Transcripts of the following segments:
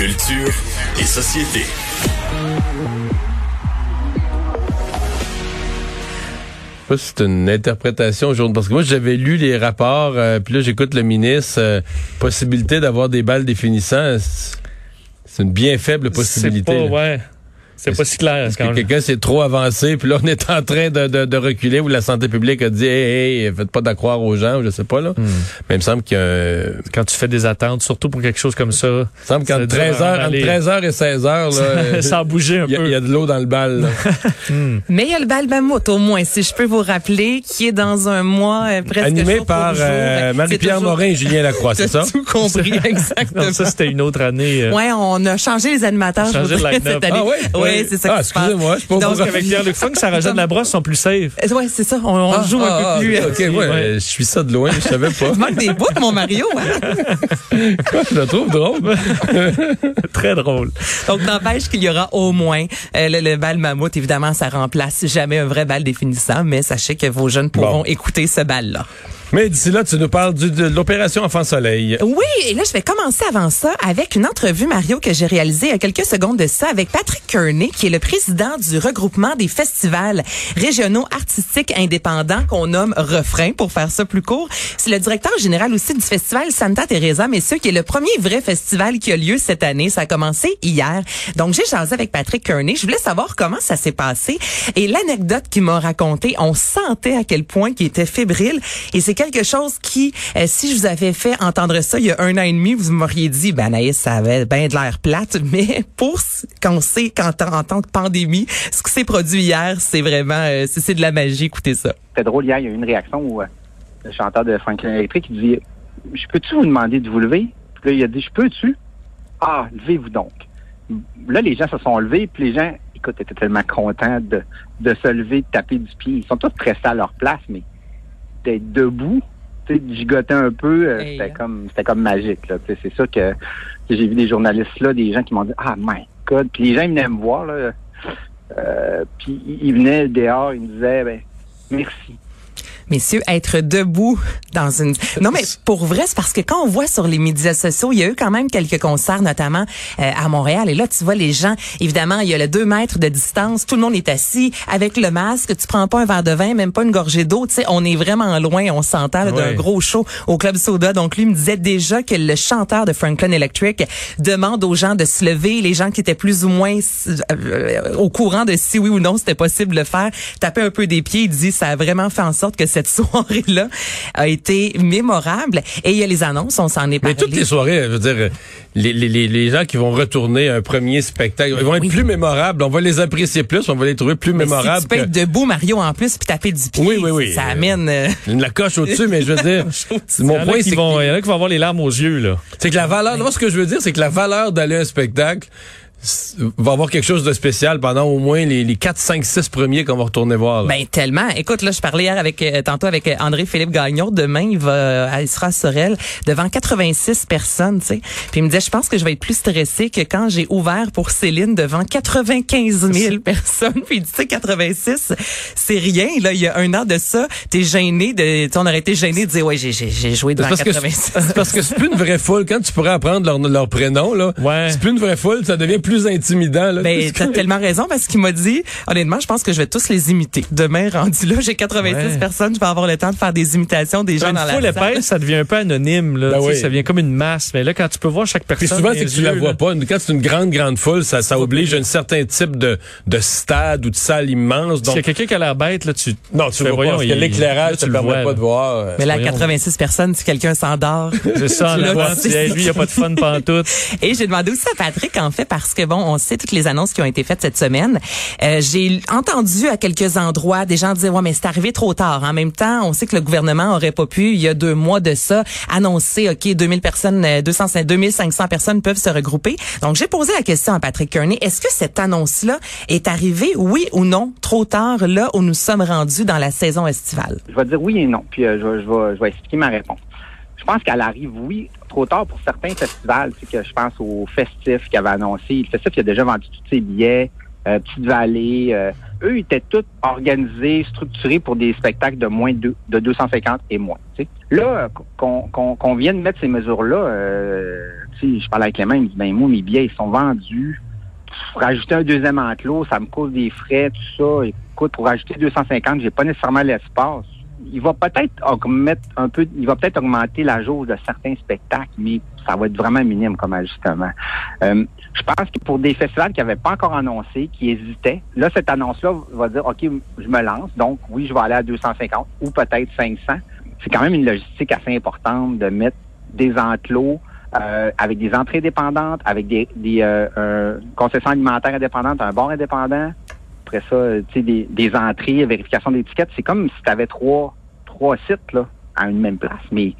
Culture et société. c'est une interprétation aujourd'hui. Parce que moi, j'avais lu les rapports, euh, puis là, j'écoute le ministre. euh, possibilité d'avoir des balles définissantes, c'est- une bien faible possibilité. C'est pas, ouais. C'est pas si clair. Est-ce quand que quelqu'un s'est trop avancé, puis là, on est en train de, de, de reculer, ou la santé publique a dit, hey, hey, faites pas d'accroire aux gens, ou je sais pas, là. Hmm. Mais il me semble qu'il y a un- Quand tu fais des attentes, surtout pour quelque chose comme ça, il me semble qu'entre C'est dur à 13h, entre avaler. 13h et 16h, là, euh, sans bouger un il y, a- peu. il y a de l'eau dans le bal, là. Mais il y a le bal mammouth, au moins, si je peux vous rappeler, qui est dans un mois euh, presque Animé jour par euh, Marie-Pierre toujours- Morin et Julien Lacroix, c'est ça? Tout compris, exactement. Non, ça, c'était une autre année. euh, Ouais, on a changé les animateurs, Changé voudrais, cette année. Ah ouais? Oui, c'est ça Ah, excusez-moi, je suis pas au Donc. Avec Pierre-Luc Funk, Sarah-Jeanne Labrosse sont plus safe. Euh, Ouais, c'est ça, on, on Ah, joue un ah, peu plus. ah, OK, ouais, Ouais. je suis ça de loin, je savais pas. Tu manques des bouts, mon Mario. Hein? je le trouve drôle. Très drôle. Donc, n'empêche qu'il y aura au moins euh, le, le bal mammouth. Évidemment, ça remplace jamais un vrai bal définissant, mais sachez que vos jeunes pourront Bon. écouter ce bal-là. Mais d'ici là, tu nous parles de l'opération Enfant Soleil. Oui, et là, je vais commencer avant ça avec une entrevue, Mario, que j'ai réalisée il y a quelques secondes de ça avec Patrick Kearney, qui est le président du regroupement des festivals régionaux artistiques indépendants qu'on nomme Refrain, pour faire ça plus court. C'est le directeur général aussi du festival Santa Teresa, messieurs, qui est le premier vrai festival qui a lieu cette année. Ça a commencé hier. Donc, j'ai jasé avec Patrick Kearney. Je voulais savoir comment ça s'est passé. Et l'anecdote qu'il m'a raconté, on sentait à quel point qu'il était fébrile. Et c'est quelque chose qui, euh, si je vous avais fait entendre ça il y a un an et demi, vous m'auriez dit, ben Anaïs, ça avait bien de l'air plate. Mais pour ce qu'on sait qu'en en tant que pandémie, ce qui s'est produit hier, c'est vraiment, euh, c'est de la magie. Écoutez ça. C'était drôle, hier, il y a eu une réaction où euh, le chanteur de Franklin Electric il dit Je peux-tu vous demander de vous lever? Puis là, il a dit Je peux-tu? Ah, levez-vous donc. Là, les gens se sont levés, puis les gens, écoute, étaient tellement contents de, de se lever, de taper du pied. Ils sont tous restés à leur place, mais d'être debout, tu sais, de gigoter un peu, euh, Hey, c'était hein. comme c'était comme magique. Là. C'est ça que j'ai vu des journalistes là, des gens qui m'ont dit Ah my God. Puis les gens ils venaient me voir là. Euh, puis ils- ils venaient dehors, ils me disaient ben, merci. Messieurs, être debout dans une... Non, mais pour vrai, c'est parce que quand on voit sur les médias sociaux, il y a eu quand même quelques concerts, notamment euh, à Montréal. Et là, tu vois les gens, évidemment, il y a le deux mètres de distance. Tout le monde est assis avec le masque. Tu prends pas un verre de vin, même pas une gorgée d'eau. Tu sais, on est vraiment loin. On s'entend d'un Ouais. gros show au Club Soda. Donc, lui me disait déjà que le chanteur de Franklin Electric demande aux gens de se lever. Les gens qui étaient plus ou moins euh, au courant de si oui ou non c'était possible de le faire, taper un peu des pieds. Il dit ça a vraiment fait en sorte que cette soirée-là a été mémorable. Et il y a les annonces, on s'en est Mais parlé. toutes les soirées, je veux dire, les, les, les, les gens qui vont retourner à un premier spectacle, ils vont être Oui. plus mémorables. On va les apprécier plus, on va les trouver plus Mais mémorables. Si tu peux que- être debout, Mario, en plus, puis taper du pied, Oui, oui, oui. ça amène... euh, Une la coche au-dessus, mais je veux dire, Il y mon en a point, qui c'est il y en a qui vont avoir les larmes aux yeux, là. c'est que la valeur, moi, ce que je veux dire, c'est que la valeur d'aller à un spectacle va avoir quelque chose de spécial pendant au moins les, les 4, 5, 6 premiers qu'on va retourner voir. là. Ben tellement. Écoute, là, je parlais hier avec euh, tantôt avec euh, André Philippe Gagnon. Demain, il va, euh, il sera à Sorel devant 86 personnes, tu sais. Puis il me disait, je pense que je vais être plus stressé que quand j'ai ouvert pour Céline devant 95 000 personnes. Puis il dit, tu sais, 86, c'est rien. Là, il y a un an de ça, t'es gêné de, tu sais, on aurait été gêné de dire, ouais, j'ai, j'ai, j'ai joué devant parce que 86. c'est parce que c'est plus une vraie foule quand tu pourrais apprendre leur, leur prénom là. Ouais. C'est plus une vraie foule, ça devient plus intimidant là. Ben, t'as tellement raison parce qu'il m'a dit, honnêtement, je pense que je vais tous les imiter. Demain, rendu là, j'ai 86 Ouais. personnes, je vais avoir le temps de faire des imitations des gens Une dans la salle. épaisse, ça devient un peu anonyme, là. Ben Tu oui. Ça devient comme une masse. Mais là, quand tu peux voir chaque Puis personne. souvent, dans c'est que tu la vois là. pas. Quand c'est une grande, grande foule, ça, ça oblige un certain type de, de stade ou de salle immense. S'il y Donc, a quelqu'un qui a l'air bête, là, tu. non, tu fais, vois pas, voyons, parce que l'éclairage te tu le permet vois, pas de voir. euh, Mais là, Voyons. 86 personnes, si quelqu'un s'endort. C'est ça, tu tu Lui, il n'y a pas de fun pantoute. Et j'ai demandé aussi à Patrick, en fait, parce que bon, on sait toutes les annonces qui ont été faites cette semaine. Euh, j'ai entendu à quelques endroits des gens dire, ouais, mais c'est arrivé trop tard. En même temps, on sait que le gouvernement aurait pas pu, il y a deux mois de ça, annoncer, OK, 2000 personnes, euh, 200, 2500 personnes peuvent se regrouper. Donc, j'ai posé la question à Patrick Kearney. Est-ce que cette annonce-là est arrivée, oui ou non, trop tard, là où nous sommes rendus dans la saison estivale? Je vais dire oui et non, puis euh, je, vais, je vais expliquer ma réponse. Je pense qu'elle arrive, oui, trop tard pour certains festivals. Tu sais, que je pense au Festif qui avait annoncé. Le Festif, il a déjà vendu tous ses billets. Euh, Petite Vallée. euh, eux, ils étaient tous organisés, structurés pour des spectacles de moins de, de 250 et moins. Là, qu'on qu'on qu'on vienne mettre ces mesures-là, euh, je parlais avec Clément, il me dit, ben moi, mes billets, ils sont vendus. Pour rajouter un deuxième enclos, ça me cause des frais, tout ça. Écoute, pour rajouter 250, j'ai pas nécessairement l'espace. Il va peut-être augmenter un peu, il va peut-être augmenter la jauge de certains spectacles, mais ça va être vraiment minime comme ajustement. Euh, je pense que pour des festivals qui n'avaient pas encore annoncé, qui hésitaient, là, cette annonce-là va dire, OK, je me lance, donc oui, je vais aller à 250 ou peut-être 500. C'est quand même une logistique assez importante de mettre des enclos euh, avec des entrées dépendantes, avec des, des euh, concessions alimentaires indépendantes, un bar indépendant. Après ça, euh, tu sais, des, entrées, vérification d'étiquettes. C'est comme si tu avais trois, trois sites là, à une même place. Mais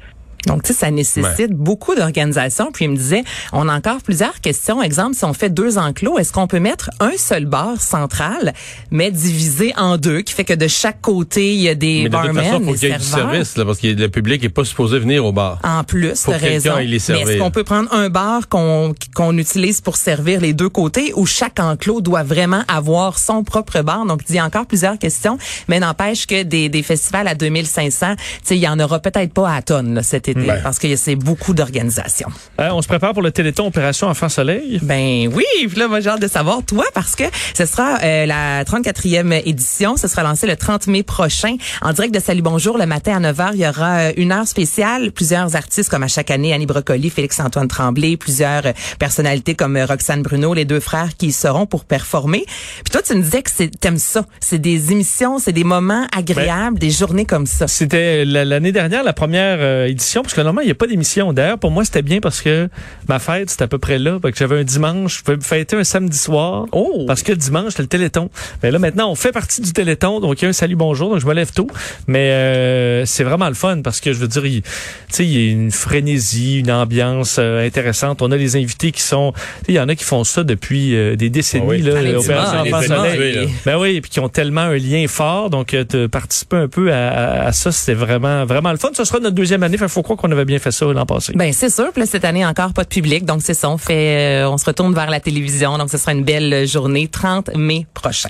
Donc, tu sais, ça nécessite beaucoup d'organisation. Puis il me disait, on a encore plusieurs questions. Exemple, si on fait deux enclos, est-ce qu'on peut mettre un seul bar central, mais divisé en deux, qui fait que de chaque côté, il y a des Mais de toute barmen, façon, faut qu'il y ait du service, là, parce que le public est pas supposé venir au bar. En plus, Faut raison. aille les Mais est-ce qu'on peut prendre un bar qu'on qu'on utilise pour servir les deux côtés ou chaque enclos doit vraiment avoir son propre bar? Donc, il y a encore plusieurs questions, mais n'empêche que des, des festivals à 2500, tu sais, il y en aura peut-être pas à tonnes là, cet Ben. parce que c'est beaucoup d'organisation. Hein, on se prépare pour le Téléthon Opération Enfant Soleil. Ben oui, puis là, moi j'ai hâte de savoir toi parce que ce sera euh, la 34e édition, ce sera lancé le 30 mai prochain en direct de Salut Bonjour le matin à 9h, il y aura euh, une heure spéciale, plusieurs artistes comme à chaque année Annie Brocoli, Félix-Antoine Tremblay, plusieurs euh, personnalités comme euh, Roxane Bruno, les deux frères qui y seront pour performer. Puis toi tu me disais que c'est t'aimes ça, c'est des émissions, c'est des moments agréables, des journées comme ça. C'était la- l'année dernière, la première euh, édition, parce que normalement, il n'y a pas d'émission. D'ailleurs, pour moi, c'était bien parce que ma fête, c'était à peu près là. Fait que j'avais un dimanche, je pouvais me fêter un samedi soir. Oh! Parce que dimanche, c'était le Téléthon. Mais là, maintenant, on fait partie du Téléthon, donc il y a un salut bonjour, donc je me lève tôt. Mais euh, c'est vraiment le fun parce que je veux dire, il- y a une frénésie, une ambiance euh, intéressante. On a les invités qui sont, il y en a qui font ça depuis euh, des décennies. Ah oui. là, Opération Enfant les Soleil. habitués, là. Ben oui, puis qui ont tellement un lien fort, donc euh, de participer un peu à, à- à ça, c'était vraiment vraiment le fun. Ce sera notre deuxième année, il faut croire qu'on avait bien fait ça l'an passé. Ben c'est sûr. Puis là, cette année encore pas de public, donc c'est ça. On fait, euh, on se retourne vers la télévision, donc ce sera une belle journée, 30 mai prochain.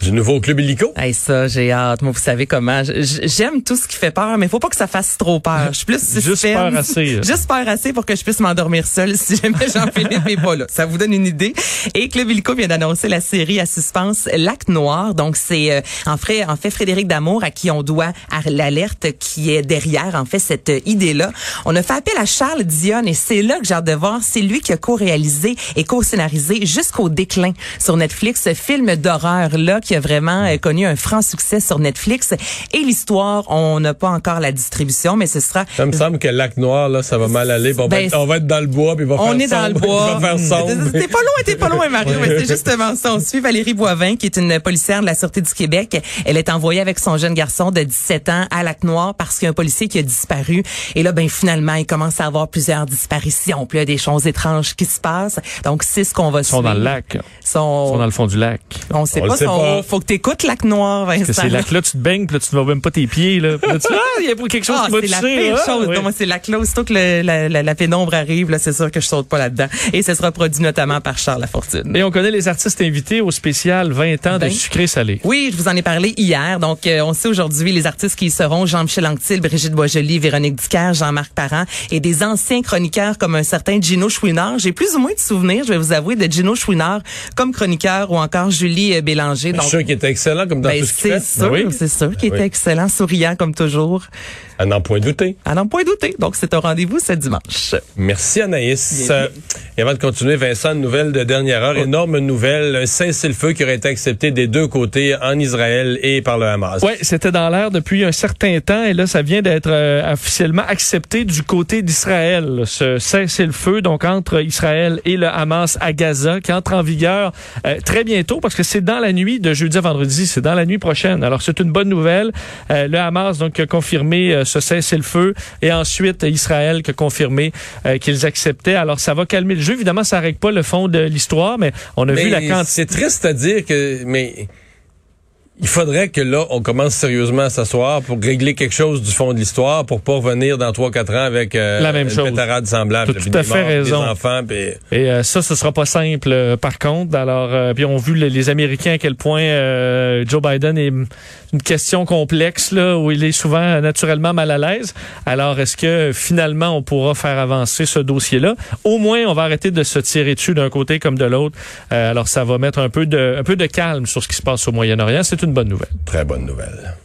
Du nouveau club illico? Hey, ça, j'ai hâte. Moi, vous savez comment. J'aime tout ce qui fait peur, mais faut pas que ça fasse trop peur. Je suis plus Juste peur assez. Juste peur assez pour que je puisse m'endormir seule si jamais Jean-Philippe est pas là. Ça vous donne une idée. Et Club Illico vient d'annoncer la série à suspense Lac Noir. Donc, c'est euh, en, fait, en fait Frédéric Damour à qui on doit l'alerte qui est derrière, en fait, cette euh, idée-là. On a fait appel à Charles Dion et c'est là que j'ai hâte de voir. C'est lui qui a co-réalisé et co-scénarisé jusqu'au déclin sur Netflix ce film d'horreur-là qui a vraiment euh, connu un franc succès sur Netflix. Et l'histoire, on n'a pas encore la distribution, mais ce sera Ça me semble que Lac Noir, là, ça va mal aller. puis On, va, Ben, être, on va être dans le bois, puis il va on faire est dans le bois. Va faire sombre. T'es pas loin, t'es pas loin, Mario. mais c'est justement ça. On suit Valérie Boivin, qui est une policière de la Sûreté du Québec. Elle est envoyée avec son jeune garçon de 17 ans à Lac-Noir parce qu'il y a un policier qui a disparu. Et là, ben, finalement, il commence à avoir plusieurs disparitions. Puis il y a des choses étranges qui se passent. Donc, c'est ce qu'on va Ils sont dans le lac. Ils Sont- sont dans le fond du lac. On sait On le pas. sait sont- pas. Faut que t'écoutes Lac-Noir, Que Vincent. ces lacs-là, tu te baignes, puis là, tu ne vois même pas tes pieds. Là. Puis là, tu ah, il y a pas quelque chose Ah, qui m'a c'est la pire là. chose. Oui. Moi, c'est la clause. Aussitôt que le- la, la- la pénombre arrive, là, c'est sûr que je saute pas là-dedans. Et ce sera produit notamment par Charles Lafortune. Et on connaît les artistes invités au spécial 20 ans Ben. de sucré salé. Oui, je vous en ai parlé hier. Donc, euh, on sait aujourd'hui les artistes qui y seront. Jean-Michel Anctil, Brigitte Boisjoli, Véronique Dicker, Jean-Marc Parent et des anciens chroniqueurs comme un certain Gino Chouinard. J'ai plus ou moins de souvenirs, je vais vous avouer, de Gino Chouinard comme chroniqueur ou encore Julie euh, Bélanger. Je Donc, suis sûr qu'il était excellent comme dans ben, tout ce qu'il c'est fait. sûr, oui. c'est sûr qu'il Oui. était excellent, souriant comme toujours. À n'en point douter. À n'en point douter. Donc, c'est un rendez-vous ce dimanche. Merci Anaïs. Bien, Euh, et avant de continuer, Vincent, une nouvelle de dernière heure, énorme nouvelle, un cessez-le-feu qui aurait été accepté des deux côtés, en Israël et par le Hamas. Ouais, c'était dans l'air depuis un certain temps et là, ça vient d'être euh, officiellement accepté du côté d'Israël. Ce cessez-le-feu, donc entre Israël et le Hamas à Gaza, qui entre en vigueur euh, très bientôt parce que c'est dans la nuit de jeudi à vendredi, c'est dans la nuit prochaine. Alors c'est une bonne nouvelle. Euh, le Hamas donc a confirmé euh, ce cessez-le-feu et ensuite Israël qui a confirmé euh, qu'ils acceptaient. Alors ça va calmer le jeu. Évidemment, ça règle pas le fond de l'histoire, mais on a vu la quantité. c'est triste à dire que, mais il faudrait que là, on commence sérieusement à s'asseoir pour régler quelque chose du fond de l'histoire, pour pas revenir dans 3-4 ans avec euh, La même une chose. pétarade semblable. Tout à des fait morts, des raison. enfants, puis- Et euh, ça, ce sera pas simple. euh, par contre, alors, euh, puis on a vu les, les Américains à quel point euh, Joe Biden est une question complexe là, où il est souvent naturellement mal à l'aise. Alors, est-ce que finalement on pourra faire avancer ce dossier-là? Au moins, on va arrêter de se tirer dessus d'un côté comme de l'autre. Euh, alors, ça va mettre un peu de un peu de calme sur ce qui se passe au Moyen-Orient. C'est Très bonne nouvelle.